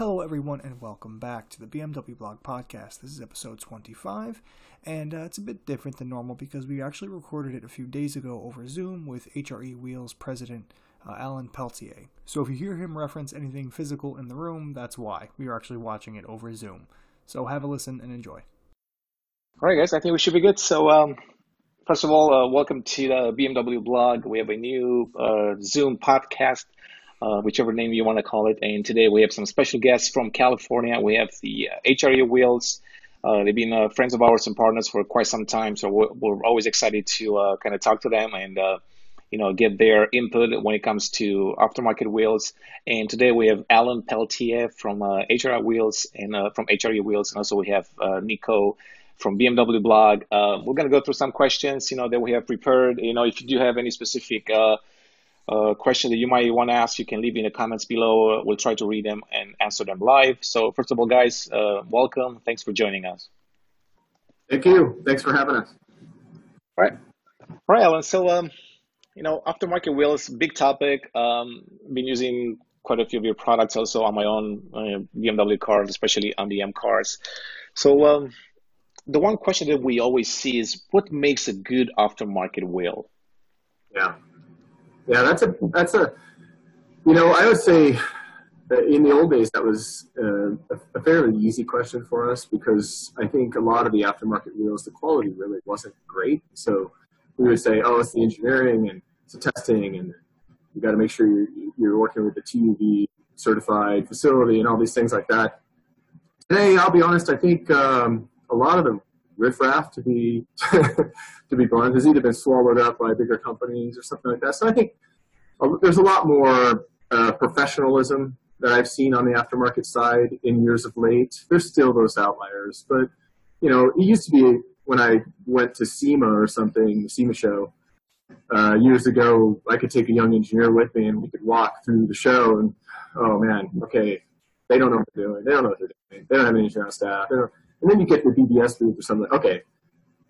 Hello, everyone, and welcome back to the BMW Blog Podcast. This is episode 25, and uh, it's a bit different than normal because we actually recorded it a few days ago over Zoom with HRE Wheels president uh, Alan Peltier. So if you hear him reference anything physical in the room, that's why. We are actually watching it over Zoom. So have a listen and enjoy. All right, guys, I think we should be good. So, um, first of all, uh, welcome to the BMW blog. We have a new uh, Zoom podcast uh, whichever name you want to call it. And today we have some special guests from California. We have the uh, HRE Wheels. Uh, they've been uh, friends of ours and partners for quite some time, so we're, we're always excited to uh, kind of talk to them and uh, you know get their input when it comes to aftermarket wheels. And today we have Alan Peltier from HRE Wheels and from HRE Wheels, and also we have Nico from BMW Blog. we're going to go through some questions, you know, that we have prepared. You know, if you do have any specific uh, question that you might want to ask, you can leave in the comments below. We'll try to read them and answer them live. So first of all, guys, uh, welcome. Thanks for joining us. Thank you. Thanks for having us. All right. All right, Alan. So, um, you know, aftermarket wheels, big topic. Um, been using quite a few of your products also on my own uh, BMW cars, especially on the M cars. So, um, the one question that we always see is what makes a good aftermarket wheel? Yeah. Yeah, that's a that's a you know I would say in the old days that was uh, a fairly easy question for us because I think a lot of the aftermarket wheels the quality really wasn't great. So we would say, oh, it's the engineering and it's the testing and you got to make sure you're, you're working with the TÜV certified facility and all these things like that. Today, I'll be honest, I think um, a lot of the riffraff to be to be blunt has either been swallowed up by bigger companies or something like that. So I think uh, there's a lot more uh, professionalism that I've seen on the aftermarket side in years of late. There's still those outliers, but you know, it used to be when I went to SEMA or something, the SEMA show uh, years ago. I could take a young engineer with me, and we could walk through the show. And oh man, okay, they don't know what they're doing. They don't know what they're doing. They don't have any engineering staff. And then you get the BBS booth or something. Okay,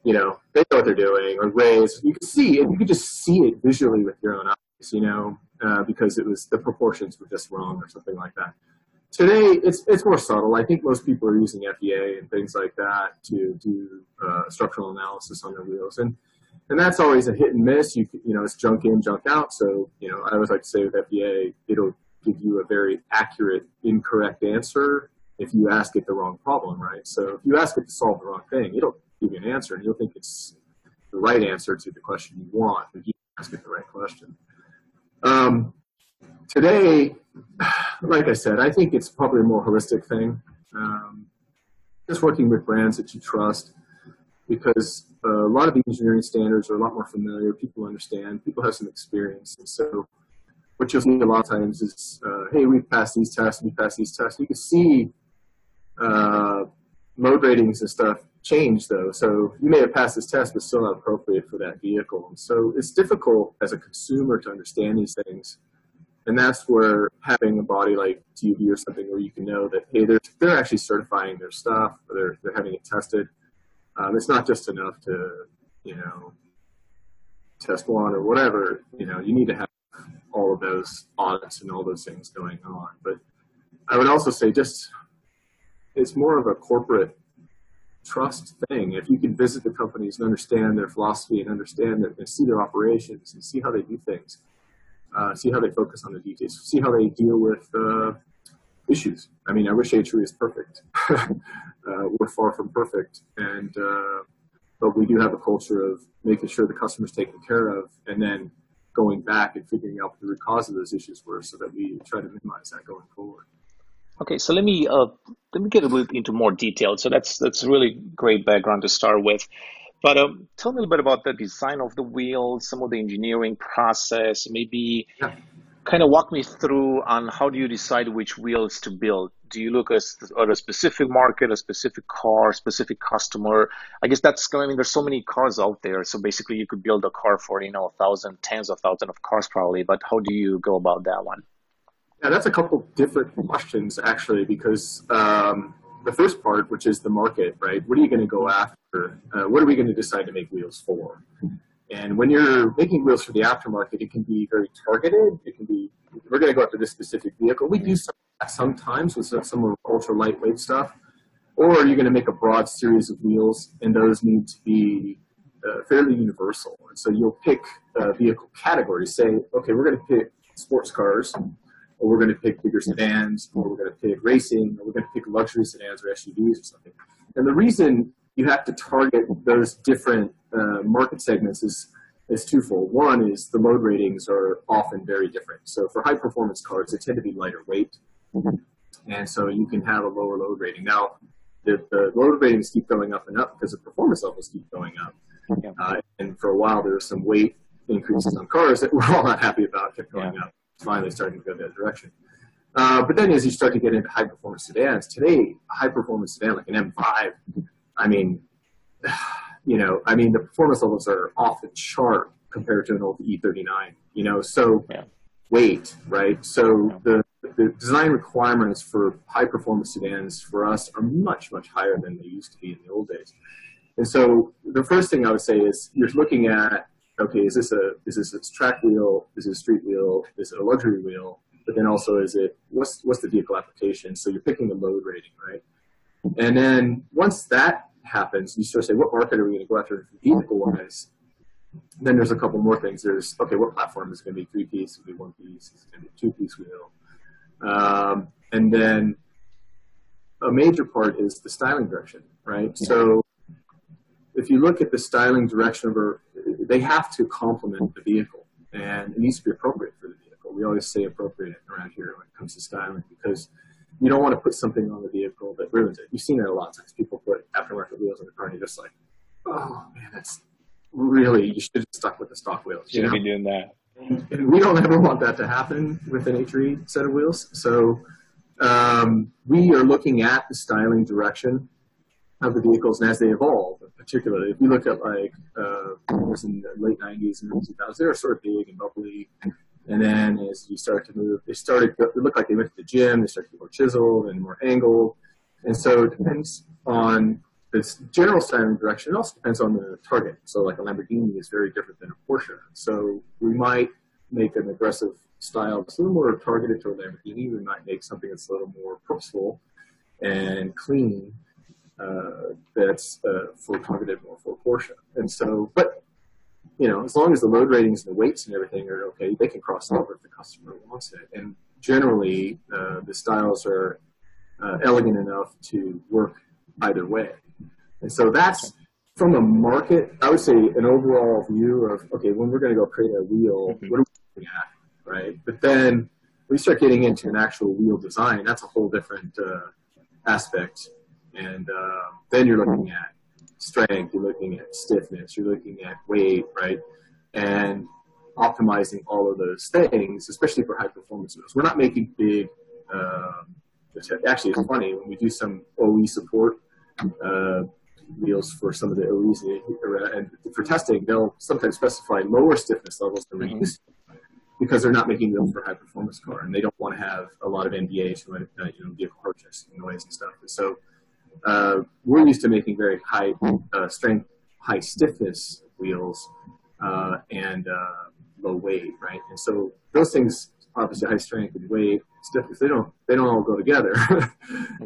you know, they know what they're doing. Or Rays, you can see it. You can just see it visually with your own eyes. You know, uh, because it was the proportions were just wrong or something like that. Today, it's it's more subtle. I think most people are using FEA and things like that to do uh, structural analysis on their wheels, and and that's always a hit and miss. You you know, it's junk in, junk out. So you know, I always like to say with FEA, it'll give you a very accurate, incorrect answer if you ask it the wrong problem, right? So if you ask it to solve the wrong thing, it'll give you an answer and you'll think it's the right answer to the question you want if you ask it the right question. Um, today, like I said, I think it's probably a more holistic thing. Um, just working with brands that you trust because uh, a lot of the engineering standards are a lot more familiar. People understand. People have some experience. And so what you'll see a lot of times is, uh, hey, we've passed these tests, we've passed these tests. You can see uh, load ratings and stuff change though. So you may have passed this test, but still not appropriate for that vehicle. So it's difficult as a consumer to understand these things. And that's where having a body like TÜV or something where you can know that, hey, they're, they're actually certifying their stuff, or they're, they're having it tested. Um, it's not just enough to, you know, test one or whatever. You know, you need to have all of those audits and all those things going on. But I would also say just it's more of a corporate trust thing. If you can visit the companies and understand their philosophy and understand that and see their operations and see how they do things, uh, see how they focus on the details, see how they deal with uh, issues. I mean, I wish HRE is perfect. uh, we're far from perfect, and uh, but we do have a culture of making sure the customer's taken care of, and then going back and figuring out what the root cause of those issues were, so that we try to minimize that going forward. Okay, so let me uh, let me get a little into more detail. So that's that's really great background to start with. But um, tell me a little bit about the design of the wheels, some of the engineering process, maybe yeah. kind of walk me through on how do you decide which wheels to build? Do you look at, at a specific market, a specific car, specific customer? I guess that's I mean, there's so many cars out there. So basically, you could build a car for you know a thousand, tens of thousands of cars probably. But how do you go about that one? Yeah, that's a couple different questions actually, because um, the first part, which is the market, right? What are you going to go after? Uh, what are we going to decide to make wheels for? And when you're making wheels for the aftermarket, it can be very targeted. It can be we're going to go after this specific vehicle. We do some sometimes with some of ultra lightweight stuff, or you're going to make a broad series of wheels, and those need to be uh, fairly universal. And so you'll pick uh, vehicle categories. Say, okay, we're going to pick sports cars, or we're going to pick bigger sedans, or we're going to pick racing, or we're going to pick luxury sedans or SUVs or something. And the reason you have to target those different uh, market segments is is twofold. One is the load ratings are often very different. So for high performance cars, they tend to be lighter weight, and so you can have a lower load rating. Now, the, the load ratings keep going up and up because the performance levels keep going up. Uh, and for a while, there was some weight increases on cars that we're all not happy about, kept going yeah. up. Finally starting to go that direction. Uh, but then as you start to get into high performance sedans, today, a high performance sedan like an M5, I mean, you know, I mean, the performance levels are off the chart compared to an old E39, you know, so yeah. weight, right? So yeah. the, the design requirements for high performance sedans for us are much, much higher than they used to be in the old days. And so the first thing I would say is you're looking at, okay, is this a, is this a track wheel? Is it a street wheel? Is it a luxury wheel? But then also is it, what's, what's the vehicle application? So you're picking the load rating, right? And then once that happens, you sort of say, what market are we going to go after vehicle wise? Then there's a couple more things. There's, okay, what platform is going to be three piece, is going to be one piece, is going to be two piece wheel. Um, and then a major part is the styling direction, right? So if you look at the styling direction of a, they have to complement the vehicle and it needs to be appropriate for the vehicle. We always say appropriate around here when it comes to styling because you don't want to put something on the vehicle that ruins it. You've seen it a lot of times. People put aftermarket wheels on the car and you're just like, oh man, that's really, you should have stuck with the stock wheels. You should be doing that. And we don't ever want that to happen with an HRE set of wheels. So um, we are looking at the styling direction of the vehicles and as they evolve, particularly if you look at like uh, was in the late 90s and early 2000s, they were sort of big and bubbly and then as you start to move, they started, it looked like they went to the gym, they started to get more chiseled and more angled. And so it depends on this general styling direction. It also depends on the target. So like a Lamborghini is very different than a Porsche. So we might make an aggressive style that's a little more targeted to a Lamborghini. We might make something that's a little more purposeful and clean that's uh, for targeted or for Porsche. And so, but you know, as long as the load ratings and the weights and everything are okay, they can cross over if the customer wants it. And generally, uh, the styles are uh, elegant enough to work either way. And so that's from a market, I would say an overall view of, okay, when we're going to go create a wheel, mm-hmm. what are we looking at, right? But then we start getting into an actual wheel design, that's a whole different uh, aspect. And uh, then you're looking at strength, you're looking at stiffness, you're looking at weight, right? And optimizing all of those things, especially for high performance wheels. We're not making big, um, actually it's funny, when we do some OE support uh, wheels for some of the OEs and for testing, they'll sometimes specify lower stiffness levels than we mm-hmm. because they're not making them for high performance car and they don't want to have a lot of ndas NVH, you know, vehicle purchase noise and stuff. And so uh, we're used to making very high uh, strength, high stiffness wheels uh, and uh, low weight, right? And so those things, obviously, high strength and weight, stiffness, they don't they don't all go together.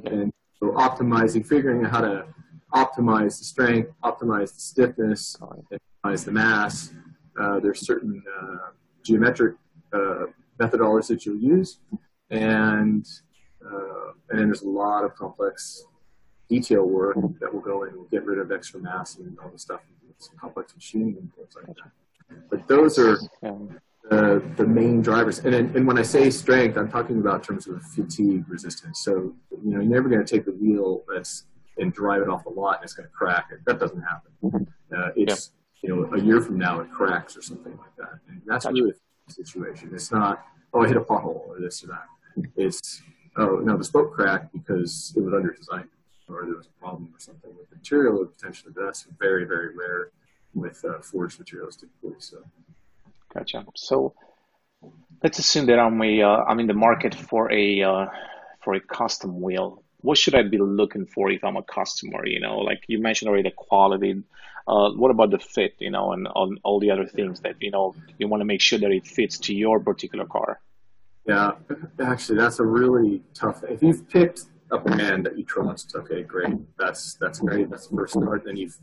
and so optimizing, figuring out how to optimize the strength, optimize the stiffness, optimize the mass. Uh, there's certain uh, geometric methodologies that you'll use, and and then there's a lot of complex detail work that will go in and get rid of extra mass and all the stuff, complex machining and things like that. But those are the, the main drivers. And, and when I say strength, I'm talking about in terms of fatigue resistance. So, you know, you're never going to take the wheel that's and drive it off a lot and it's going to crack. That doesn't happen. Uh, it's, you know, a year from now it cracks or something like that. And that's really the situation. It's not, oh, I hit a pothole or this or that. It's, oh, no, the spoke cracked because it was under design or there was a problem or something with the material, potentially, but that's very, very rare with uh, forged materials typically. So, gotcha. So, let's assume that I'm a, uh, I'm in the market for a uh, for a custom wheel. What should I be looking for if I'm a customer? You know, like you mentioned already, the quality. Uh, what about the fit? You know, and all, all the other things that you know you want to make sure that it fits to your particular car. Yeah, actually, that's a really tough. If you've picked a brand that you trust, okay, great. That's that's great. That's the first start. Then you've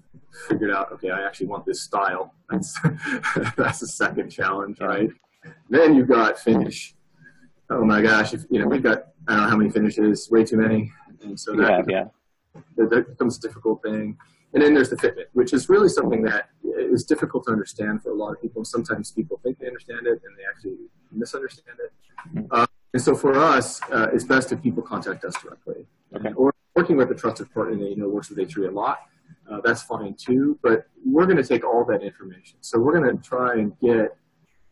figured out, okay, I actually want this style. That's that's the second challenge, right? Then you've got finish. Oh my gosh, if, you know we've got I don't know how many finishes, way too many, and so that, yeah, yeah. that, that becomes a difficult thing. And then there's the fitment, which is really something that is difficult to understand for a lot of people. Sometimes people think they understand it and they actually misunderstand it. Uh, and so for us, uh, it's best if people contact us directly. Okay. Or working with a trusted partner that you know works with HRE a lot, uh, that's fine too. But we're going to take all that information. So we're going to try and get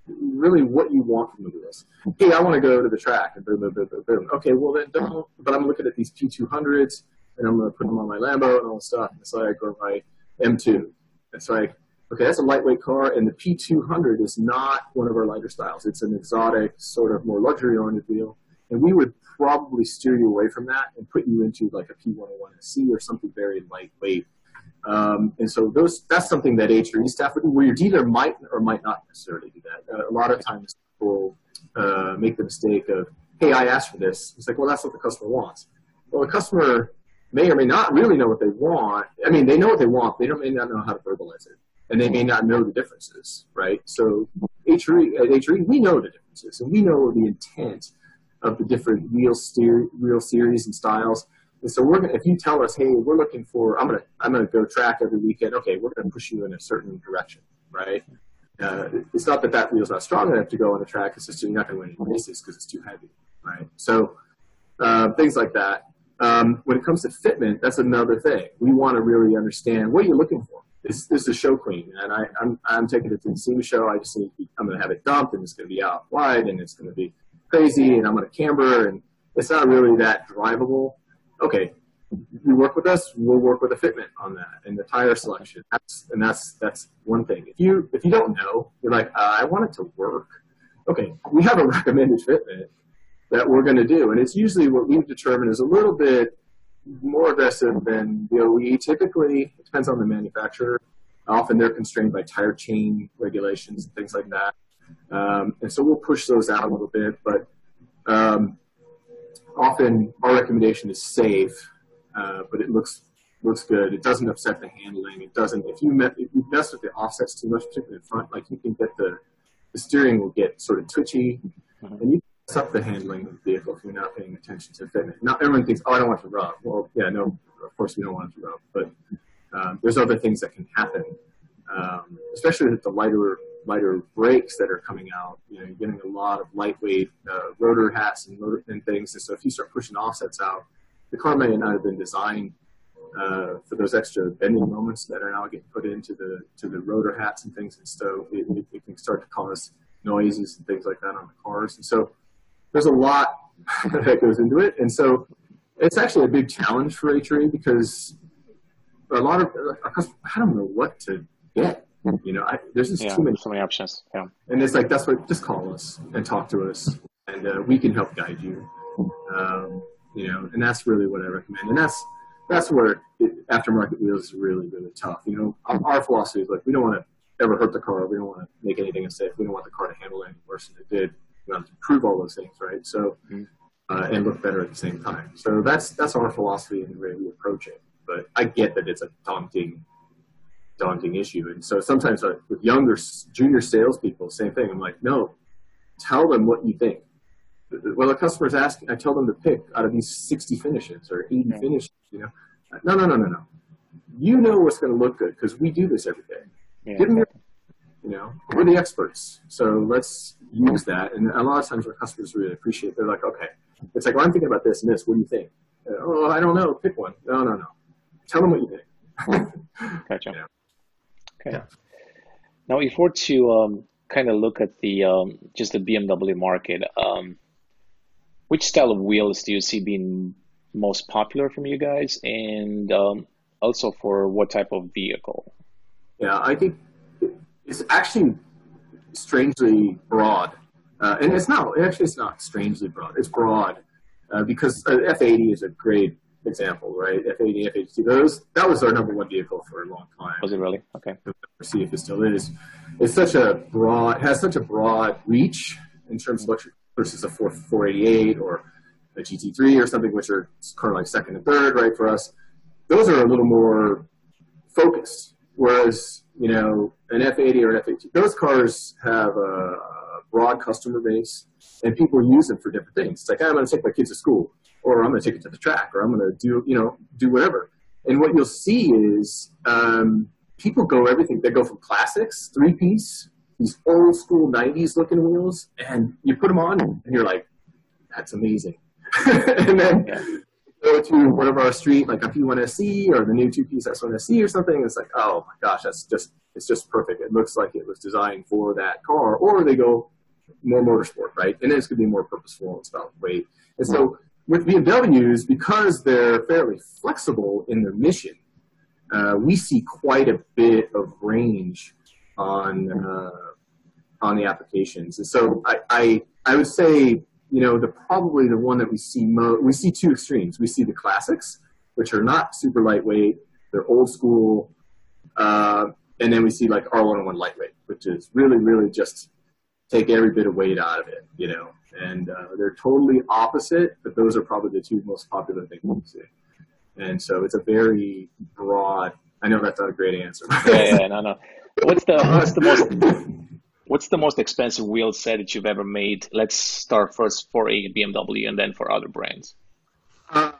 really what you want from the wheels. Hey, I want to go to the track and boom, boom, boom, boom, boom. Okay, well then don't. But I'm looking at these P200s and I'm going to put them on my Lambo and all this stuff. And it's like, or my M2. It's like, okay, that's a lightweight car, and the P200 is not one of our lighter styles. It's an exotic, sort of more luxury-oriented wheel, and we would probably steer you away from that and put you into like a P101SC or something very lightweight. Um, and so those that's something that HRE staff would do, where your dealer might or might not necessarily do that. Uh, a lot of times people uh, make the mistake of, hey, I asked for this. It's like, well, that's what the customer wants. Well, the customer may or may not really know what they want. I mean, they know what they want. They don't may not know how to verbalize it, and they may not know the differences, right? So HRE, at HRE, we know the differences, and we know the intent of the different wheel steer, wheel series and styles. And so we're gonna, if you tell us, hey, we're looking for, I'm gonna, I'm gonna go track every weekend. Okay, we're gonna push you in a certain direction, right? Uh, it's not that that wheel's not strong enough to go on the track. It's just you're not gonna win any races because it's too heavy, right? So uh, things like that. Um, when it comes to fitment, that's another thing. We want to really understand what you're looking for. This is a show queen, and I, I'm, I'm taking it to the SEMA show. I just need, I'm going to have it dumped, and it's going to be out wide, and it's going to be crazy, and I'm going to camber, and it's not really that drivable. Okay, you work with us, we'll work with a fitment on that and the tire selection. That's, and that's that's one thing. If you if you don't know, you're like, uh, I want it to work. Okay, we have a recommended fitment that we're going to do, and it's usually what we've determined is a little bit more aggressive than the OE. Typically, it depends on the manufacturer. Often they're constrained by tire chain regulations and things like that. Um, and so we'll push those out a little bit, but um, often our recommendation is safe, uh, but it looks looks good. It doesn't upset the handling. It doesn't. If you, met, if you mess with the offsets too much, particularly in front, like you can get the the steering will get sort of twitchy, Mhm. and you up the handling of the vehicle if you're not paying attention to fitment. Not everyone thinks, oh, I don't want to rub. Well, yeah, no, of course we don't want to rub, but um, there's other things that can happen, um, especially with the lighter lighter brakes that are coming out. You know, you're getting a lot of lightweight uh, rotor hats and, motor, and things. And so if you start pushing offsets out, the car may not have been designed uh, for those extra bending moments that are now getting put into the to the rotor hats and things. And so it, it, it can start to cause noises and things like that on the cars. And so there's a lot that goes into it. And so it's actually a big challenge for HRE because a lot of I don't know what to get. You know, I, there's just Yeah, too many so many options. Yeah. and it's like that's what just call us and talk to us and uh, we can help guide you um, you know and that's really what i recommend and that's that's where it, aftermarket wheels is really really tough you know our, our philosophy is like we don't want to ever hurt the car we don't want to make anything unsafe we don't want the car to handle any worse than it did we want to prove all those things right so Mhm. uh, and look better at the same time so that's that's our philosophy and the way we approach it but i get that it's a daunting daunting issue. And so sometimes uh, with younger junior salespeople, same thing. I'm like, no, tell them what you think. Well, the customer's asking, I tell them to pick out of these 60 finishes or 80 Yeah. finishes. You know, no, no, no, no, no. You know what's going to look good because we do this every day. Yeah. Give them your, you know, we're the experts, so let's use that. And a lot of times our customers really appreciate. It. They're like, okay, it's like, well, I'm thinking about this and this. What do you think? Uh, oh, I don't know. Pick one. No, no, no. Tell them what you think. Gotcha. Yeah. Okay. Yeah. Now, if we're to um, kind of look at the um, just the BMW market, um, which style of wheels do you see being most popular from you guys, and um, also for what type of vehicle? Yeah, I think it's actually strangely broad, uh, and it's not. Actually, it's not strangely broad. It's broad uh, because uh, F80 is a great example, right? F80, F82. Those that was our number one vehicle for a long time. Was it really? Okay. See if it still is. It's such a broad, has such a broad reach in terms of luxury versus a 4, 488 or a GT3 or something, which are kind of like second and third, right, for us. Those are a little more focused. Whereas, you know, an F80 or an F82, those cars have a broad customer base and people use them for different things. It's like, I'm going to take my kids to school or I'm going to take it to the track or I'm going to do, you know, do whatever. And what you'll see is um, people go everything. They go from classics, three piece, these old school 90s looking wheels, and you put them on and you're like, that's amazing. and then. Go to one of our street, like a P1SC or the new two piece S1SC or something. It's like, oh my gosh, that's just, it's just perfect. It looks like it was designed for that car. Or they go more motorsport, right? And it's going to be more purposeful. It's about weight. And so with BMWs, because they're fairly flexible in their mission, uh, we see quite a bit of range on uh, on the applications. And so I, I, I would say you know the probably the one that we see most, we see two extremes. We see the classics, which are not super lightweight. They're old school, uh, and then we see like R101 lightweight, which is really really just take every bit of weight out of it. You know, and uh, they're totally opposite, but those are probably the two most popular things we see. And so it's a very broad. I know that's not a great answer. yeah, yeah, no, no. What's the what's the most what's the most expensive wheel set that you've ever made? Let's start first for a BMW and then for other brands. Uh,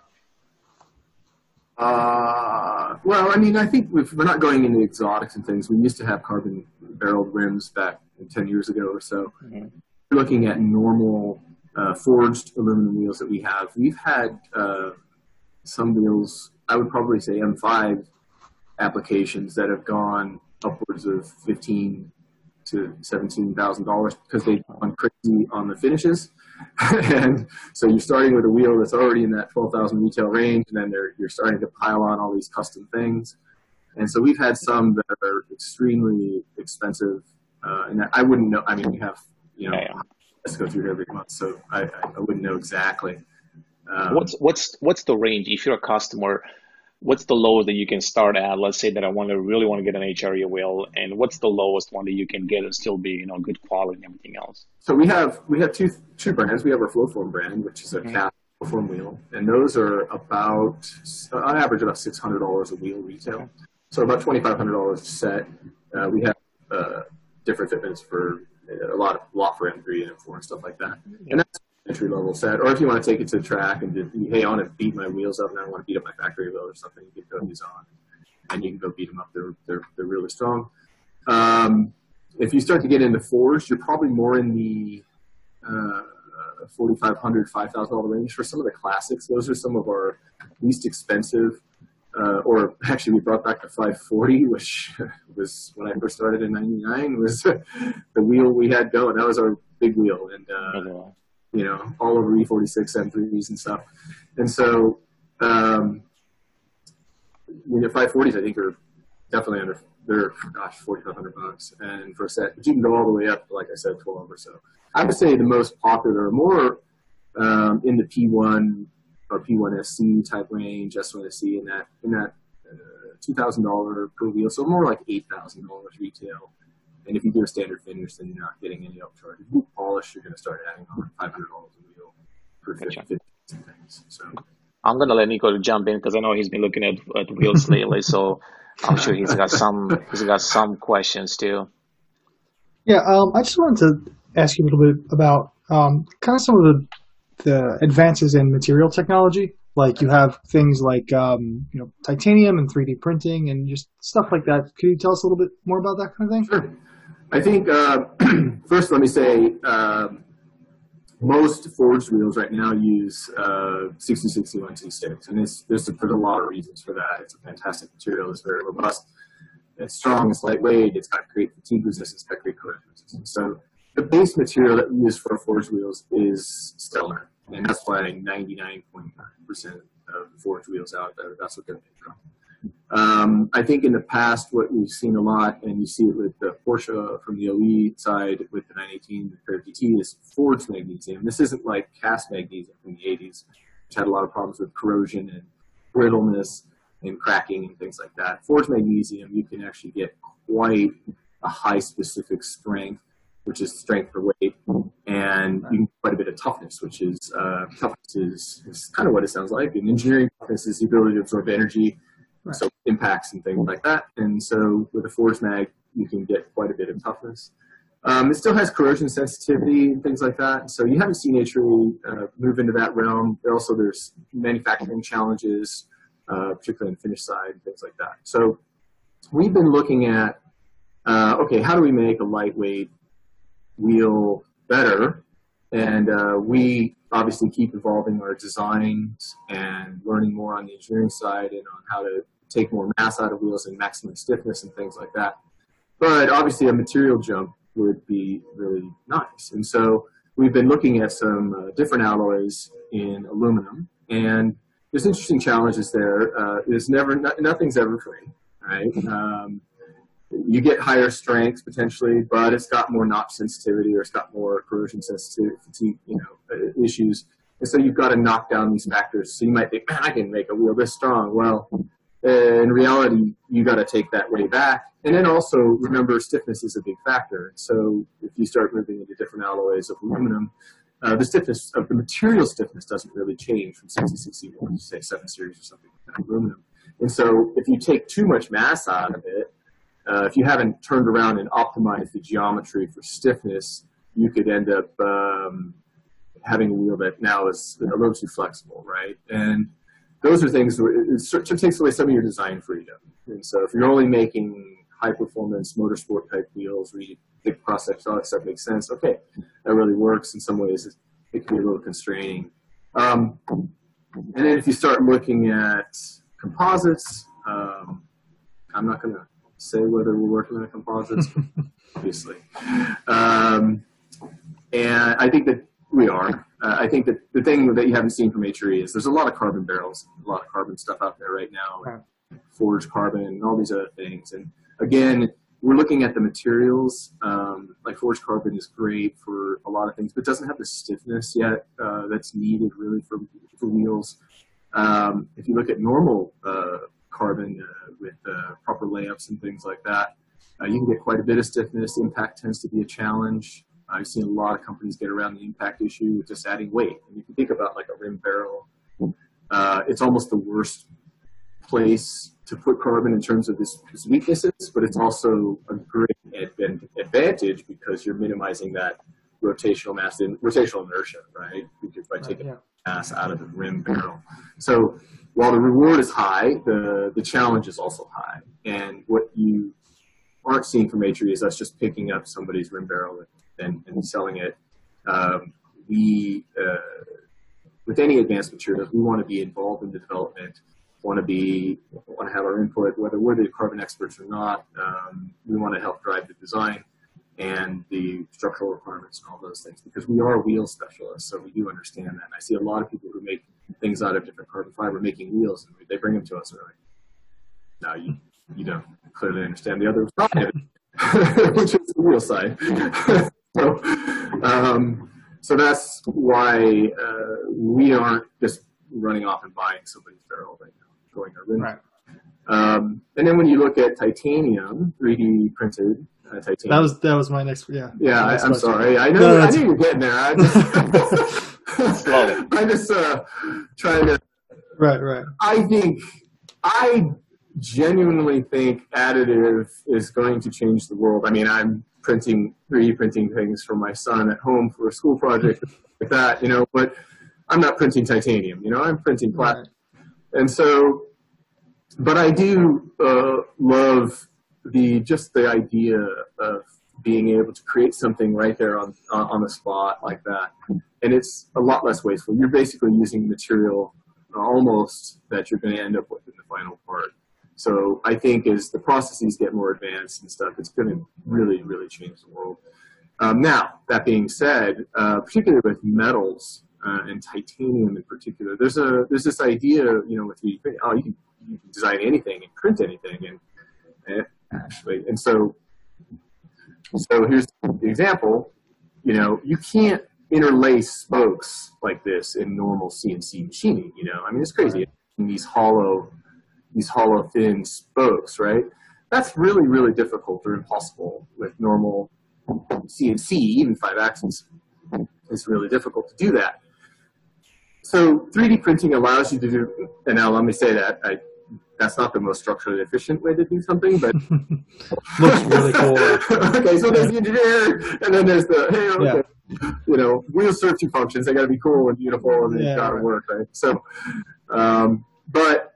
uh, well, I mean, I think we're not going into exotics and things. We used to have carbon barreled rims back 10 years ago or so. Mm-hmm looking at normal uh, forged aluminum wheels that we have, we've had uh, some wheels, I would probably say M5 applications that have gone upwards of fifteen to seventeen thousand dollars because they've gone crazy on the finishes. and so you're starting with a wheel that's already in that twelve thousand retail range, and then you're starting to pile on all these custom things. And so we've had some that are extremely expensive, uh, and I wouldn't know. I mean, we have you know, yeah, yeah. let's go through it every month. So I, I wouldn't know exactly. Um, what's what's what's the range if you're a customer? What's the lowest that you can start at? Let's say that I want to really want to get an HRE wheel, and what's the lowest one that you can get and still be you know good quality and everything else? So we have we have two two brands. We have our Flowform brand, which is a mm-hmm. cast Flowform wheel, and those are about on average about six hundred dollars a wheel retail. So about twenty five hundred dollars a set. Uh, we have uh, different fitments for a lot of lot for M3 and M4 and stuff like that. Yeah. And that's entry level set. Or if you want to take it to the track and hey, I want to beat my wheels up and I want to beat up my factory wheel or something, you can throw these on and you can go beat them up. They're they're they're really strong. Um, if you start to get into fours, you're probably more in the uh, 4500 $5,000 range for some of the classics. Those are some of our least expensive uh, or actually we brought back the 540, which was when I first started in '99. Was the wheel we had going? That was our big wheel, and uh, you know all over E46 M3s and stuff. And so, um, you know, 540s I think are definitely under. They're gosh, 4,500 bucks, and for a set, but you can go all the way up like I said, 12 or so. I would say the most popular, more um, in the P1 or P1SC type range, S1SC in that in that uh, two thousand dollar per wheel, so more like eight thousand dollars retail. And if you do a standard finish, then you're not getting any upcharge. If you polish, you're going to start adding on five hundred dollars a wheel for gotcha. things. So. I'm going to let Nico jump in because I know he's been looking at, at wheels lately, so I'm sure he's got some he's got some questions too. Yeah, um, I just wanted to ask you a little bit about um, kind of some of the the advances in material technology. Like you have things like um, you know titanium and 3D printing and just stuff like that. Could you tell us a little bit more about that kind of thing? Sure. I think uh, first let me say uh, most forged wheels right now use uh, 6061 T6, and it's, there's, a, there's a lot of reasons for that. It's a fantastic material. It's very robust. It's strong. It's lightweight. It's got great fatigue resistance. It's got great corrosion resistance. So the base material that we use for forged wheels is stellar, and that's why 99.9% of forged wheels out there, that's what they're made from. Um, I think in the past, what we've seen a lot, and you see it with the Porsche from the OE side with the 918 Carrera GT, is forged magnesium. This isn't like cast magnesium from the 80s, which had a lot of problems with corrosion and brittleness and cracking and things like that. Forged magnesium, you can actually get quite a high specific strength which is strength for weight, and you can get quite a bit of toughness, which is uh, toughness is, is kind of what it sounds like. And engineering toughness is the ability to absorb energy, Right. so impacts and things like that. And so with a forged mag, you can get quite a bit of toughness. Um, it still has corrosion sensitivity and things like that. So you haven't seen it really uh, move into that realm. Also, there's manufacturing challenges, uh, particularly in the finish side and things like that. So we've been looking at, uh, okay, how do we make a lightweight wheel better? And uh, we obviously keep evolving our designs and learning more on the engineering side and on how to take more mass out of wheels and maximum stiffness and things like that. But obviously, a material jump would be really nice. And so we've been looking at some uh, different alloys in aluminum, and there's interesting challenges there. Uh, there's never no, nothing's ever free, right? Um, you get higher strength potentially, but it's got more notch sensitivity or it's got more corrosion sensitivity, you know, uh, issues. And so you've got to knock down these factors. So you might think, man, I can make a wheel this strong. Well, in reality, you got to take that way back. And then also remember, stiffness is a big factor. So if you start moving into different alloys of aluminum, uh, the stiffness of the material stiffness doesn't really change from 6061 to say 7 series or something like aluminum. And so if you take too much mass out of it, uh, if you haven't turned around and optimized the geometry for stiffness, you could end up um, having a wheel that now is a little too flexible, right? And those are things that sort of takes away some of your design freedom. And so if you're only making high performance motorsport type wheels where you think cross section, all that stuff makes sense, okay, that really works. In some ways, it can be a little constraining. Um, and then if you start looking at composites, um, I'm not going to say whether we're working on composites, obviously. Um, and I think that we are. Uh, I think that the thing that you haven't seen from HRE is there's a lot of carbon barrels, a lot of carbon stuff out there right now, forged carbon and all these other things. And again, we're looking at the materials. Um, like forged carbon is great for a lot of things, but doesn't have the stiffness yet uh, that's needed really for, for wheels. Um, if you look at normal uh, carbon uh, with uh, proper layups and things like that, uh, you can get quite a bit of stiffness. Impact tends to be a challenge. I've seen a lot of companies get around the impact issue with just adding weight. And if you think about like a rim barrel, uh, it's almost the worst place to put carbon in terms of its, its weaknesses, but it's also a great advan- advantage because you're minimizing that rotational mass and rotational inertia, right? Because by taking yeah. mass out of the rim barrel. So while the reward is high, the, the challenge is also high. And what you aren't seeing from HRE is us just picking up somebody's rim barrel and, and selling it. Um, we, uh, with any advanced materials, we want to be involved in the development, want to be, want to have our input, whether we're the carbon experts or not. Um, we want to help drive the design and the structural requirements and all those things because we are wheel specialists, so we do understand that. And I see a lot of people who make things out of different carbon fiber making wheels, and they bring them to us and they're like, "No, you you don't clearly understand the other side, which is the wheel side." so, um, so that's why uh, we aren't just running off and buying somebody's barrel right now, going our. Right. Um, and then when you look at titanium, 3D printed uh, titanium. That was that was my next yeah. Yeah, I, question. sorry. I know. No, I knew you were getting there. I just, Slowly. I'm just uh, trying to. Right, right. I think I genuinely think additive is going to change the world. I mean, I'm printing 3D printing things for my son at home for a school project like that, you know. But I'm not printing titanium. You know, I'm printing plastic. Right. And so, but I do uh, love the just the idea of being able to create something right there on on the spot like that, and it's a lot less wasteful. You're basically using material almost that you're going to end up with in the final part. So I think as the processes get more advanced and stuff, it's going to really, really change the world. Um, now, that being said, uh, particularly with metals uh, and titanium in particular, there's a there's this idea, you know, with 3D printing, oh, you can, you can design anything and print anything, and, and actually, and so so here's the example. You know, you can't interlace spokes like this in normal CNC machining. You know, I mean, it's crazy. These hollow, these hollow thin spokes, right? That's really, really difficult or impossible with normal CNC, even five axis, it's really difficult to do that. So 3D printing allows you to do, and now let me say that I, that's not the most structurally efficient way to do something, but looks really cool. okay, so there's the engineer, and then there's the hey, okay, yeah. you know, wheels serve two functions. They got to be cool and beautiful, and they yeah, got to right. work, right? So, um, but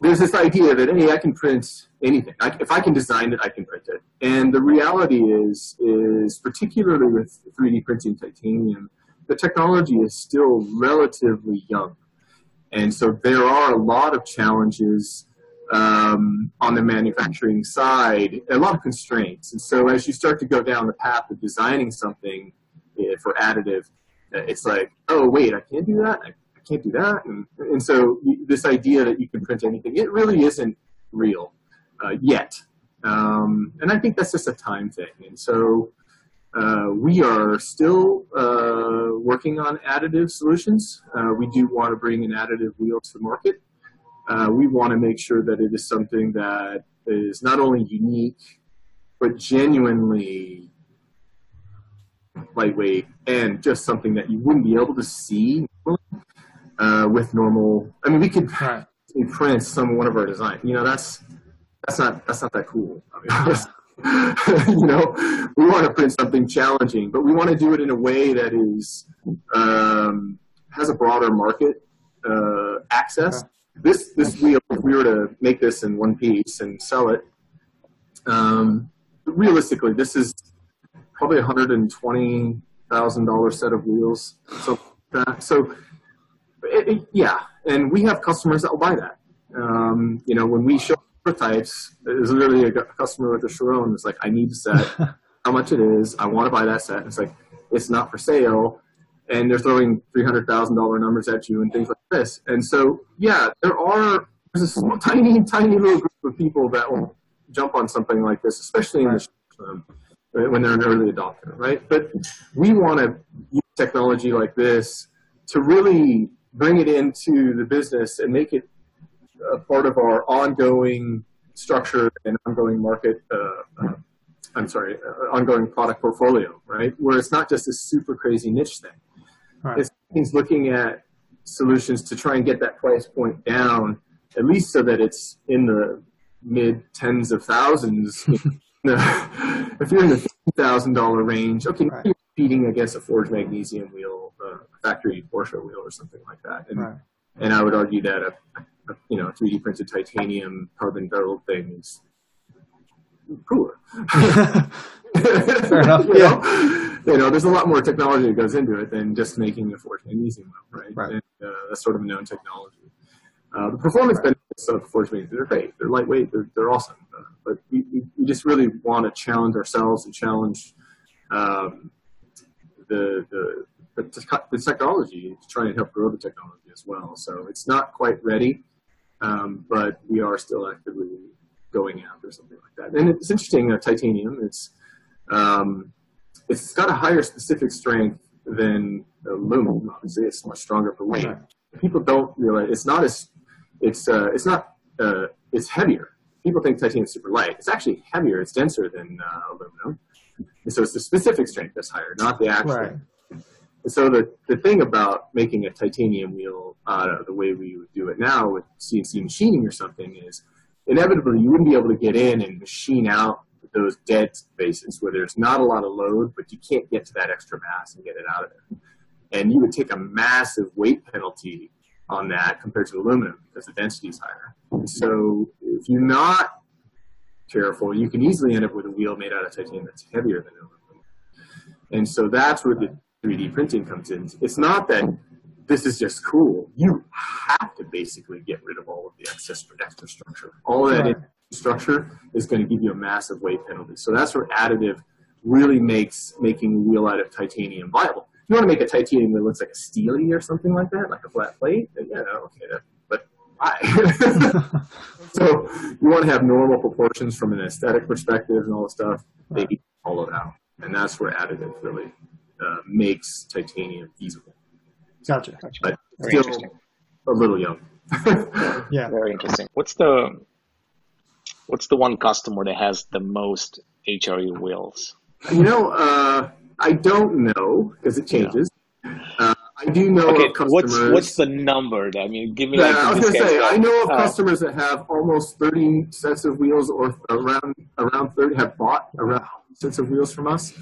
there's this idea that hey, I can print anything. I, if I can design it, I can print it. And the reality is, is particularly with 3D printing titanium, the technology is still relatively young. And so there are a lot of challenges um, on the manufacturing side, a lot of constraints. And so as you start to go down the path of designing something uh, for additive, uh, it's like, oh, wait, I can't do that? I, I can't do that? And, and so this idea that you can print anything, it really isn't real uh, yet. Um, and I think that's just a time thing. And so uh, we are still uh, working on additive solutions. Uh, we do want to bring an additive wheel to the market. Uh, we want to make sure that it is something that is not only unique, but genuinely lightweight and just something that you wouldn't be able to see uh, with normal. I mean, we could print some one of our designs. You know, that's that's not that's not that cool. I mean, you know, we want to print something challenging, but we want to do it in a way that is um, has a broader market uh, access. This this wheel, if we were to make this in one piece and sell it, um, realistically, this is probably a hundred and twenty thousand dollar set of wheels. So that so it, it, yeah, and we have customers that will buy that. Um, you know, when we show prototypes. There's literally a customer with a Chiron that's like, I need to set how much it is. I want to buy that set. And it's like, it's not for sale. And they're throwing $300,000 numbers at you and things like this. And so, yeah, there are, there's a small, tiny, tiny little group of people that will jump on something like this, especially in the short term when they're an early adopter, right? But we want to use technology like this to really bring it into the business and make it a part of our ongoing structure and ongoing market, uh, uh, I'm sorry, uh, ongoing product portfolio, right? Where it's not just a super crazy niche thing. Right. It's, it's looking at solutions to try and get that price point down, at least so that it's in the mid tens of thousands. if you're in the thousand dollar range, okay, right. you're feeding, I guess, a forged magnesium wheel, a uh, factory Porsche wheel, or something like that. And, right. and I would argue that a you know, 3D printed titanium carbon barrel thing is cooler. Fair enough. you yeah. Know? You know, there's a lot more technology that goes into it than just making a forged magnesium wheel, right? Right. And, uh, that's sort of a known technology. Uh, the performance right. benefits of forged magnesium, they're great. They're lightweight. They're, they're awesome. Uh, but we, we, just really want to challenge ourselves and challenge um, the, the, the, the technology to try and help grow the technology as well. So it's not quite ready um, but we are still actively going after something like that. And it's interesting, uh, titanium, it's, um, it's got a higher specific strength than aluminum. Obviously, it's much stronger for weight. People don't realize it's not as, it's, uh, it's not, uh, it's heavier. People think titanium is super light. It's actually heavier. It's denser than uh, aluminum. And so it's the specific strength that's higher, not the actual. Right. So the, the thing about making a titanium wheel uh, the way we would do it now with CNC machining or something is inevitably you wouldn't be able to get in and machine out those dead spaces where there's not a lot of load, but you can't get to that extra mass and get it out of there. And you would take a massive weight penalty on that compared to aluminum because the density is higher. So if you're not careful, you can easily end up with a wheel made out of titanium that's heavier than aluminum. And so that's where the 3D printing comes in. It's not that this is just cool. You have to basically get rid of all of the excess extra structure. All of that right. structure is going to give you a massive weight penalty. So that's where additive really makes making a wheel out of titanium viable. If you want to make a titanium that looks like a steely or something like that, like a flat plate, then yeah, okay, that, but why? so you want to have normal proportions from an aesthetic perspective and all the stuff. They right. out, and that's where additive really uh, makes titanium feasible. Gotcha. gotcha. But Very still a little young. yeah. Very interesting. What's the what's the one customer that has the most HRE wheels? You know, uh, I don't know because it changes. Uh, I do know Okay, of customers. what's what's the number? I mean, give me Yeah, like I was going to say, got- I know of uh, customers that have almost 30 sets of wheels or around around 30 have bought around sets of wheels from us.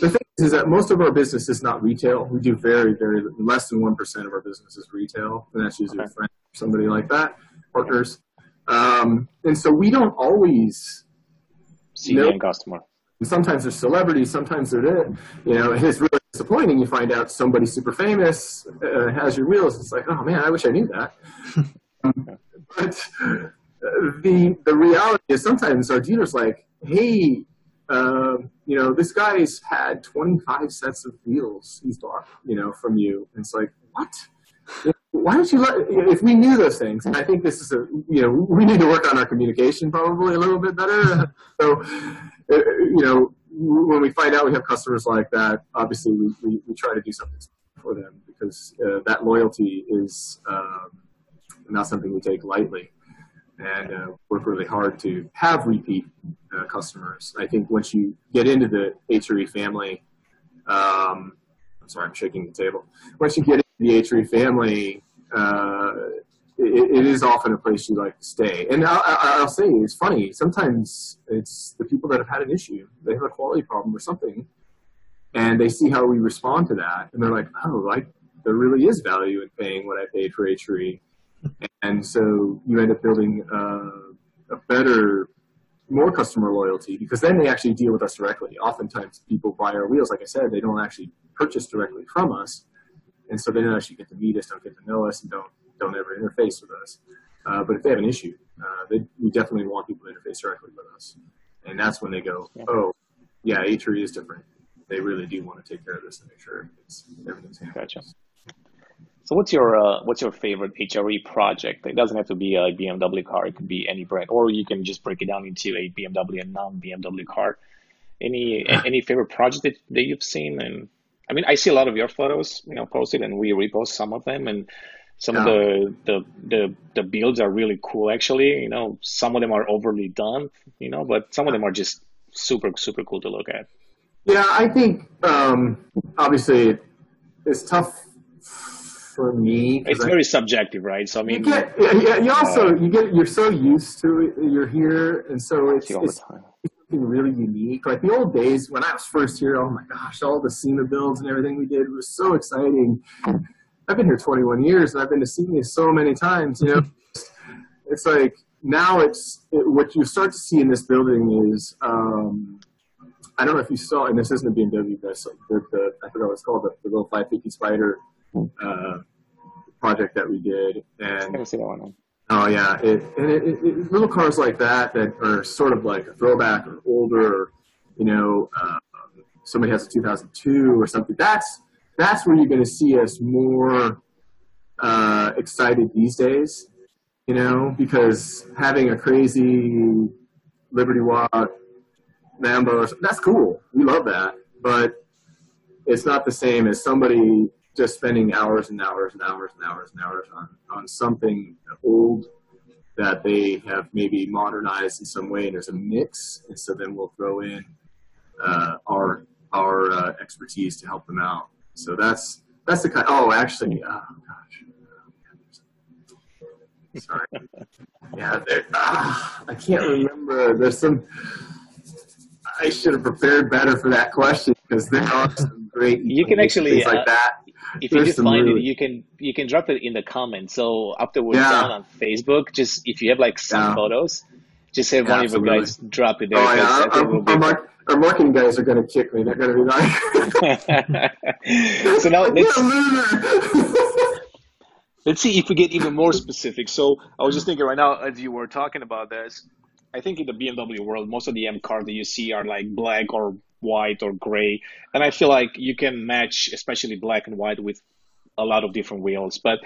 The thing is, is that most of our business is not retail. We do very, very less than 1% of our business is retail, and that's usually Okay. a friend or somebody like that, partners. Um, and so we don't always see end customer. and sometimes they're celebrities, sometimes they're it. You know, it's really disappointing. You find out somebody super famous uh, has your wheels. It's like, oh man, I wish I knew that. but uh, the the reality is sometimes our dealers like, hey, um, you know, this guy's had 25 sets of wheels he's bought, you know, from you. And it's like, what? Why don't you let, if we knew those things, and I think this is a, you know, we need to work on our communication probably a little bit better. so, uh, you know, when we find out we have customers like that, obviously we, we, we try to do something for them because uh, that loyalty is um, not something we take lightly and uh, work really hard to have repeat uh, customers. I think once you get into the HRE family, um, I'm sorry, I'm shaking the table. Once you get into the HRE family, uh, it, it is often a place you like to stay. And I'll, I'll say it's funny. Sometimes it's the people that have had an issue. They have a quality problem or something, and they see how we respond to that, and they're like, "Oh, like there really is value in paying what I paid for HRE." And so you end up building uh, a better, more customer loyalty because then they actually deal with us directly. Oftentimes, people buy our wheels, like I said, they don't actually purchase directly from us, and so they don't actually get to meet us, don't get to know us, and don't don't ever interface with us. Uh, but if they have an issue, uh, they, we definitely want people to interface directly with us, and that's when they go, "Oh, yeah, HRE is different." They really do want to take care of this and make sure it's everything's handled. Gotcha. So what's your uh, what's your favorite HRE project? It doesn't have to be a BMW car. It could be any brand, or you can just break it down into a BMW and non BMW car. Any any favorite project that, that you've seen? And I mean, I see a lot of your photos, you know, posted, and we repost some of them, and some of the, the the the builds are really cool. Actually, you know, some of them are overly done, you know, but some of them are just super super cool to look at. Yeah, I think um, obviously it's tough for me. It's I- very subjective, right? So I you mean, get, yeah, you also you get you're so used to it. You're here, and so it's, the it's something really unique. Like the old days when I was first here, oh my gosh, all the SEMA builds and everything we did was so exciting. I've been here 21 years, and I've been to SEMA so many times. You know, it's like now it's it, what you start to see in this building is. Um, I don't know if you saw, and this isn't a BMW, but the, the, I forgot what it's called, the, the little 550 Spyder uh, project that we did, and haven't seen that one. Oh yeah, it, and it, it, it, little cars like that that are sort of like a throwback or older, you know, uh, somebody has a 2002 or something. That's that's where you're going to see us more uh, excited these days, you know, because having a crazy Liberty Walk, Lambo, that's cool. We love that, but it's not the same as somebody just spending hours and hours and hours and hours and hours on, on something old that they have maybe modernized in some way and there's a mix and so then we'll throw in uh, our our uh, expertise to help them out. So that's that's the kind oh actually oh gosh. Sorry. Yeah ah, i can't remember. There's some i should have prepared better for that question because there are some great You can actually, things uh, like that If you just find really- it, you can you can drop it in the comments. So after we're Yeah. done on Facebook, just if you have like some Yeah. photos, just have Yeah, one of your guys drop it there. Oh yeah, I our, think it will our, our, marketing guys are going to kick me. They're going to be like, so now "You're let's a loser." let's see if we get even more specific. So I was just thinking right now as you were talking about this, I think in the BMW world, most of the M cars that you see are like black or white or gray, and I feel like you can match especially black and white with a lot of different wheels. But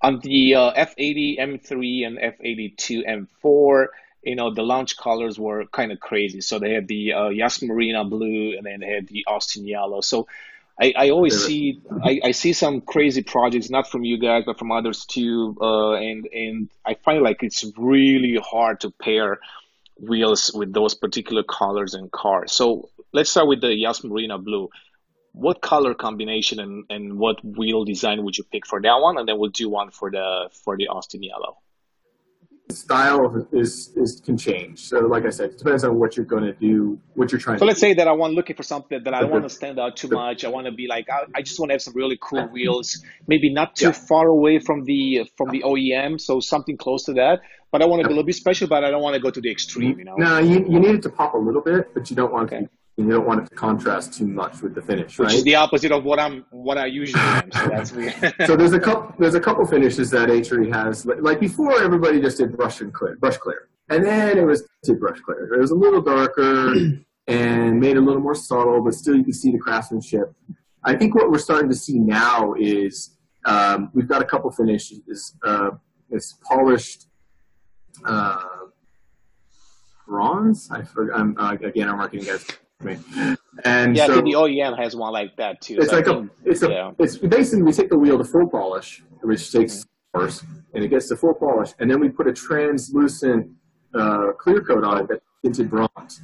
on the uh, F80 M3 and F82 M4, you know, the launch colors were kind of crazy. So they had the uh, Yas Marina blue and then they had the Austin yellow. So I, I always see I, I see some crazy projects, not from you guys, but from others too. Uh, and and I find like it's really hard to pair wheels with those particular colors and cars. So let's start with the Yas Marina blue. What color combination and, and what wheel design would you pick for that one? And then we'll do one for the for the Austin yellow style is, is can change. So, like I said, it depends on what you're going to do, what you're trying. So to let's do. say that I want looking for something that I don't want to stand out too much. I want to be like I, I just want to have some really cool wheels, maybe not too Yeah. far away from the from the OEM, so something close to that. But I want to be a little bit special, but I don't want to go to the extreme, you know. No, you, you need it to pop a little bit, but you don't want Okay. To, you don't want it to contrast too much with the finish, Which right? is the opposite of what I'm what I usually am. So so there's a couple there's a couple finishes that HRE has. Like- Like before, everybody just did brush and clear, brush clear, and then it was did brush clear. It was a little darker and made a little more subtle, but still you can see the craftsmanship. I think what we're starting to see now is um, we've got a couple finishes. Uh, it's polished uh, bronze. I forgot. I'm, uh, again, our marketing guys. And yeah, I think the OEM has one like that too. it's So like a, it's a, yeah. it's basically we take the wheel to full polish, which takes hours, and it gets to full polish, and then we put a translucent uh, clear coat on it that's tinted bronze,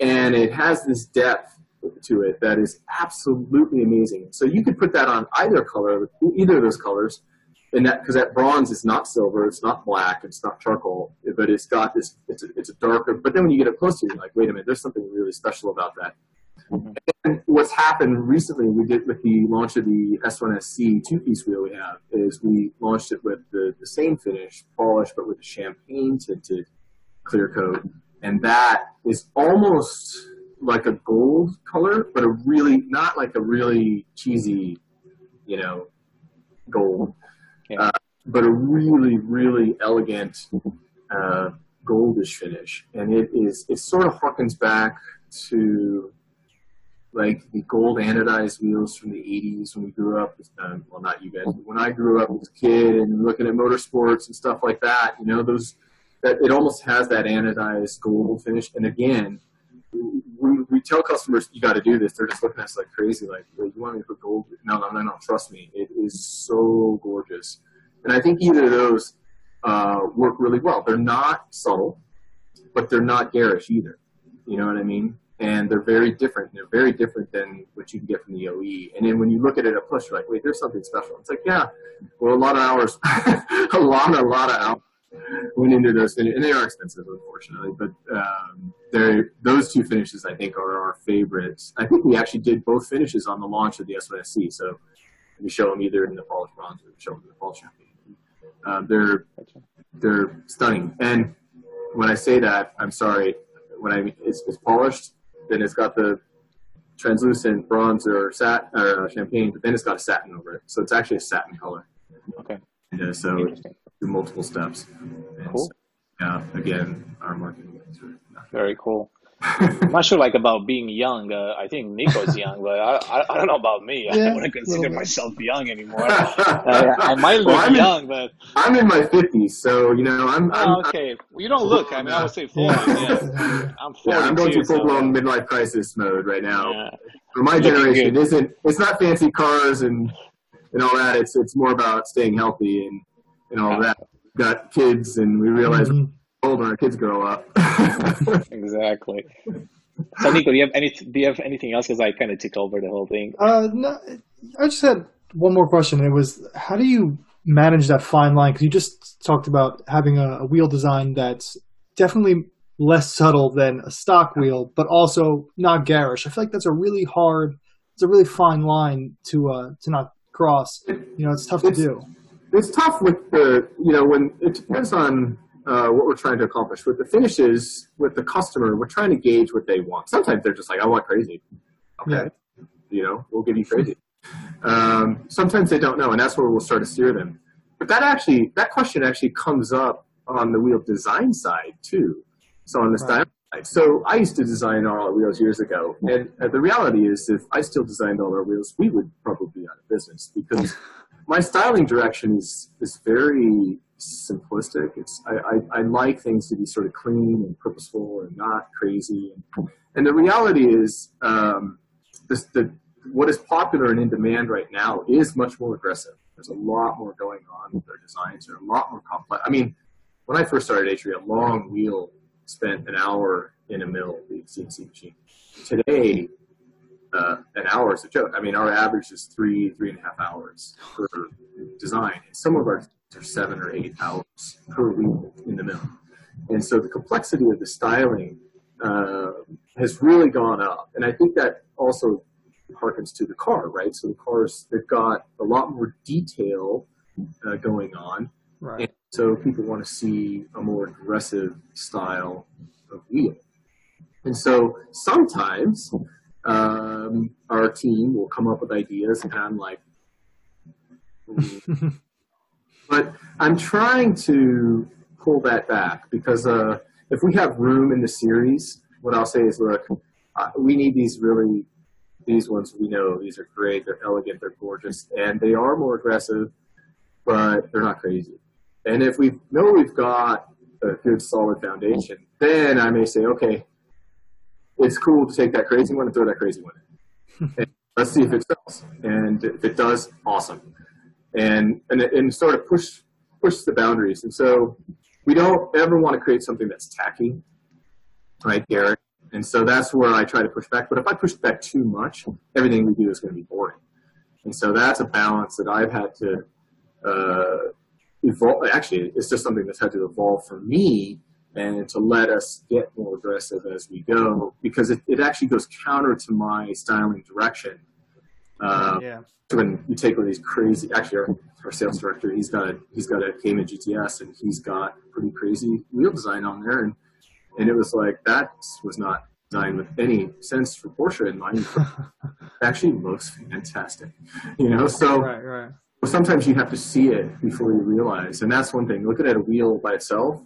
and it has this depth to it that is absolutely amazing. So you could put that on either color, either of those colors, and that because that bronze is not silver, it's not black, it's not charcoal, but it's got this, it's a, it's a darker. But then when you get up close to it, you're like, wait a minute, there's something really special about that. Mm-hmm. And what's happened recently, we did with the launch of the S1SC two-piece wheel we have, is we launched it with the, the same finish, polish, but with a champagne tinted clear coat, and that is almost like a gold color, but a really not like a really cheesy, you know, gold, Yeah. uh, but a really really elegant uh, goldish finish, and it is it sort of harkens back to like the gold anodized wheels from the 80s when we grew up. Um, well, not you guys, but when I grew up as a kid and looking at motorsports and stuff like that, you know, those that it almost has that anodized gold finish. And again, we, we tell customers you got to do this. They're just looking at us like crazy, like, "Wait, you want me to put gold? No, no, no, no. Trust me, it is so gorgeous. And I think either of those uh, work really well. They're not subtle, but they're not garish either. You know what I mean? And they're very different. They're very different than what you can get from the OE. And then when you look at it at close, you're like, wait, there's something special. It's like, yeah, well, a lot of hours, a lot, a lot of hours went into those finishes, and they are expensive, unfortunately. But um, those two finishes, I think, are our favorites. I think we actually did both finishes on the launch of the S1SC. So we show them either in the polished bronze or we show them in the polished champagne. Um, they're they're stunning. And when I say that, I'm sorry. When I it's, it's polished, then it's got the translucent bronze or sat or champagne, but then it's got a satin over it. So it's actually a satin color. Okay. Uh, so Interesting. through multiple steps. And Cool. so, yeah, again, our marketing. is really- Very cool. I'm not sure like about being young. Uh, I think Nico's young, but I, I, I don't know about me. I Yeah, wouldn't consider little bit. myself young anymore. Uh, I might look Well, I'm in- young, but I'm in my 50s, so you know, I'm, I'm, oh, okay. Well, you don't look. I mean, I would say 40. Yeah. I'm 42. yeah, I'm going through full blown midlife crisis mode right now. yeah. For my Looking generation, good. it isn't it's not fancy cars and and all that. It's it's more about staying healthy and and all that. Got kids, and we realize Mhm. we're older our kids grow up. Exactly. So, Nico, do you have any? Do you have anything else? Because I kind of took over the whole thing. Uh, no, I just had one more question. It was, how do you manage that fine line? Because you just talked about having a, a wheel design that's definitely less subtle than a stock wheel, but also not garish. I feel like that's a really hard, it's a really fine line to uh, to not cross. You know, it's tough to do. It's tough with the you know when it depends on uh, what we're trying to accomplish. With the finishes with the customer we're trying to gauge what they want. Sometimes they're just like i want crazy. Okay. You know we'll give you crazy. Um, sometimes they don't know and that's where we'll start to steer them. But that actually that question actually comes up on the wheel design side too. So on the Right. style side. So i used to design all our wheels years ago and uh, the reality is if i still designed all our wheels we would probably be out of business because my styling direction is is very simplistic. It's I, I, I like things to be sort of clean and purposeful and not crazy. And, and the reality is, um, this, the what is popular and in demand right now is much more aggressive. There's a lot more going on with their designs. They're a lot more complex. I mean, when I first started Atria, a long wheel spent an hour in a mill, the CNC machine. Today, uh, an hour is a joke. I mean, our average is three, three and a half hours per design. Some of our are seven or eight hours per week in the mill. And so the complexity of the styling uh, has really gone up. And I think that also harkens to the car, right? So the cars, they've got a lot more detail uh, going on. Right. And so people want to see a more aggressive style of wheel. And so sometimes um, our team will come up with ideas, and I'm like, but I'm trying to pull that back because uh, if we have room in the series, what I'll say is, look, uh, we need these really, these ones we know these are great, they're elegant, they're gorgeous, and they are more aggressive, but they're not crazy. And if we know we've got a good solid foundation, then I may say, okay, it's cool to take that crazy one and throw that crazy one in. and let's see if it sells. And if it does, awesome. And, and, and sort of push, push the boundaries. And so we don't ever want to create something that's tacky, right, Garrett? And so that's where I try to push back. But if I push back too much, everything we do is going to be boring. And so that's a balance that I've had to uh, evolve. Actually, it's just something that's had to evolve for me and to let us get more aggressive as we go because it, it actually goes counter to my styling direction. Uh, yeah. When you take one of these crazy, actually, our, our sales director, he's got a he's got a Cayman GTS, and he's got pretty crazy wheel design on there, and and it was like that was not designed with any sense for Porsche in mind. it actually looks fantastic, you know. So right, right. Well, sometimes you have to see it before you realize, and that's one thing. Looking at a wheel by itself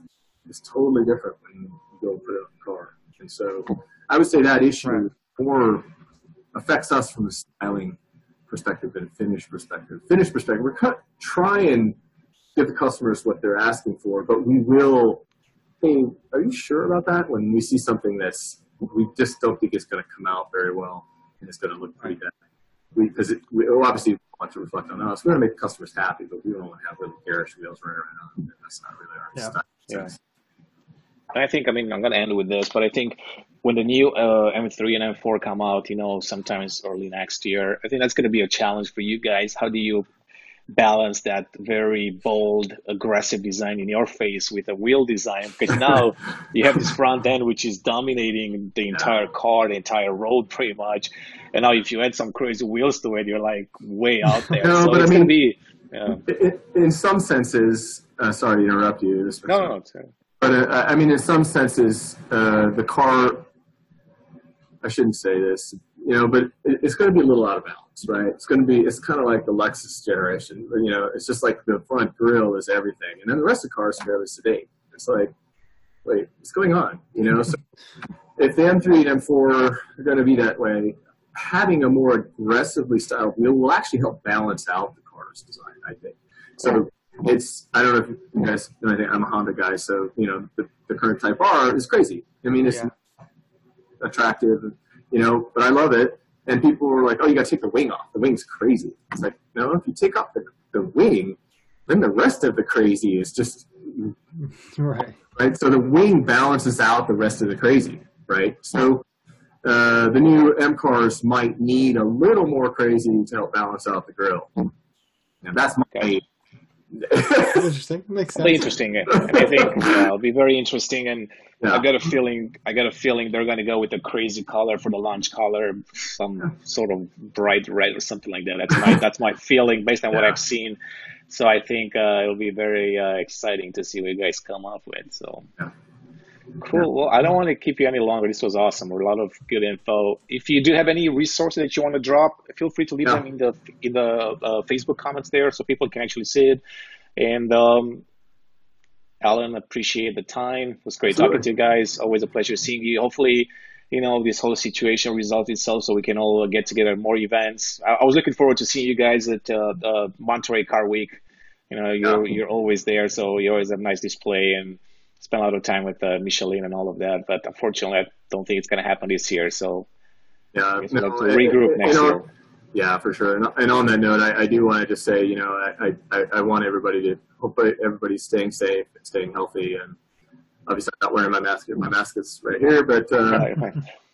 is totally different when you go put it on the car. And so I would say that issue Right. more affects us from a styling perspective than a finish perspective. Finish perspective, we're cut, try and give the customers what they're asking for, but we will. Hey, are you sure about that? When we see something that's we just don't think it's going to come out very well and it's going to look pretty bad. Because it, we obviously want to reflect on us. We want to make customers happy, but we don't want to have little garish wheels running around. That's not really our Yeah. style. Yeah. And I think, I mean, I'm going to end with this, but I think when the new uh, M3 and M4 come out, you know, sometimes early next year, I think that's going to be a challenge for you guys. How do you balance that very bold, aggressive design in your face with a wheel design? Because now you have this front end which is dominating the entire car, the entire road, pretty much. And now if you add some crazy wheels to it, you're like way out there. No, so but I it's going to mean- be. Yeah. In, in some senses, uh, sorry to interrupt you. This No, no, no. But uh, I mean, in some senses, uh, the car. I shouldn't say this, you know, but it, it's going to be a little out of balance, right? It's going to be. It's kind of like the Lexus generation, you know. It's just like the front grille is everything, and then the rest of the car is fairly sedate. It's like, wait, what's going on? You know, so if the M3 and M4 are going to be that way, having a more aggressively styled wheel will actually help balance out the car's design. I think. So it's I don't know if you guys know anything. I'm a Honda guy, so you know the, the current Type R is crazy. I mean, it's Yeah. attractive, you know, but I love it. And people were like, "Oh, you got to take the wing off. The wing's crazy." It's like, no, if you take off the, the wing, then the rest of the crazy is just Right. right? So the wing balances out the rest of the crazy, right? So uh, the new M cars might need a little more crazy to help balance out the grill. And that's my. Okay. Interesting. Makes sense. It'll be interesting. And I think yeah, it'll be very interesting. And Yeah. I got a feeling, I got a feeling they're going to go with a crazy color for the launch color, some sort of bright red or something like that. That's my, that's my feeling based on what I've seen. So I think uh, it'll be very uh, exciting to see what you guys come up with. So Yeah. Cool. Well, I don't want to keep you any longer. This was awesome. A lot of good info. If you do have any resources that you want to drop, feel free to leave Yeah. them in the in the uh, Facebook comments there, so people can actually see it. And um, Alan, appreciate the time. It was great Absolutely. talking to you guys. Always a pleasure seeing you. Hopefully, you know, this whole situation resolves itself so we can all get together at more events. I, I was looking forward to seeing you guys at uh, the Monterey Car Week. You know, you're Yeah. you're always there, so you always have nice display and spend a lot of time with uh, Michelin and all of that. But unfortunately, I don't think it's going to happen this year. So Yeah, we'll to regroup next year. Yeah, for sure. And, and on that note, I, I do want to just say, you know, I, I, I want everybody to hope everybody's staying safe and staying healthy, and obviously I'm not wearing my mask. My mask is right here, but uh,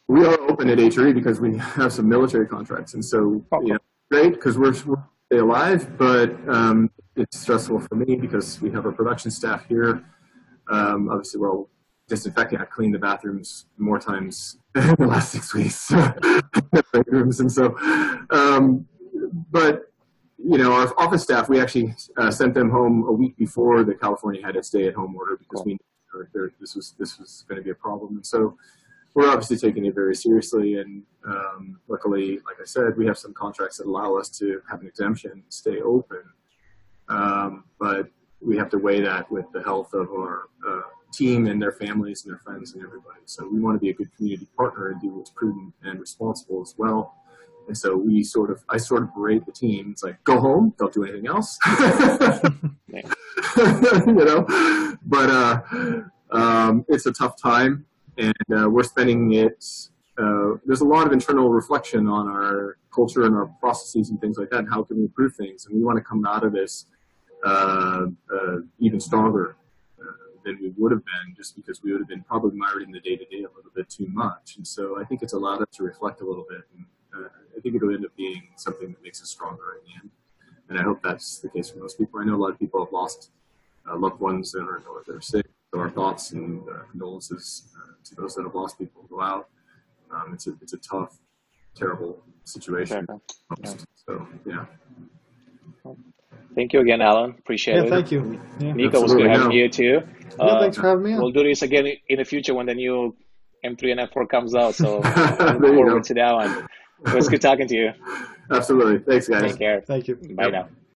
we are open at HRE because we have some military contracts, and so Oh, you know, great because we're, we're stay alive, but um, it's stressful for me because we have our production staff here. Um, obviously, we're all disinfecting. I've cleaned the bathrooms more times in the last six weeks, break rooms, and so. Um, but you know, our office staff, we actually uh, sent them home a week before the California had its stay-at-home order because we knew this was this was going to be a problem, and so we're obviously taking it very seriously. And um, luckily, like I said, we have some contracts that allow us to have an exemption, stay open. Um, but we have to weigh that with the health of our uh, team and their families and their friends and everybody. So we want to be a good community partner and do what's prudent and responsible as well. And so we sort of, I sort of berate the team. It's like, go home, don't do anything else. you know, but uh, um, it's a tough time, and uh, we're spending it. Uh, there's a lot of internal reflection on our culture and our processes and things like that, and how can we improve things. And we want to come out of this uh, uh, even stronger uh, than we would have been, just because we would have been probably mired in the day to day a little bit too much. And so I think it's allowed us to reflect a little bit. And uh, I think it'll end up being something that makes us stronger in the end. And I hope that's the case for most people. I know a lot of people have lost uh, loved ones that are, or they're sick. So our thoughts and uh, condolences uh, to those that have lost people go out. Um, it's a it's a tough, terrible situation. Okay. So yeah, Thank you again, Alan. Appreciate Yeah, it. thank you. Yeah. Nico, was good having no. you too. Yeah, Uh, thanks for having me on. We'll do this again in the future when the new M3 and M4 comes out. So look forward go. to that one. It was good talking to you. absolutely. Thanks, guys. Take care. Thank you. Bye now.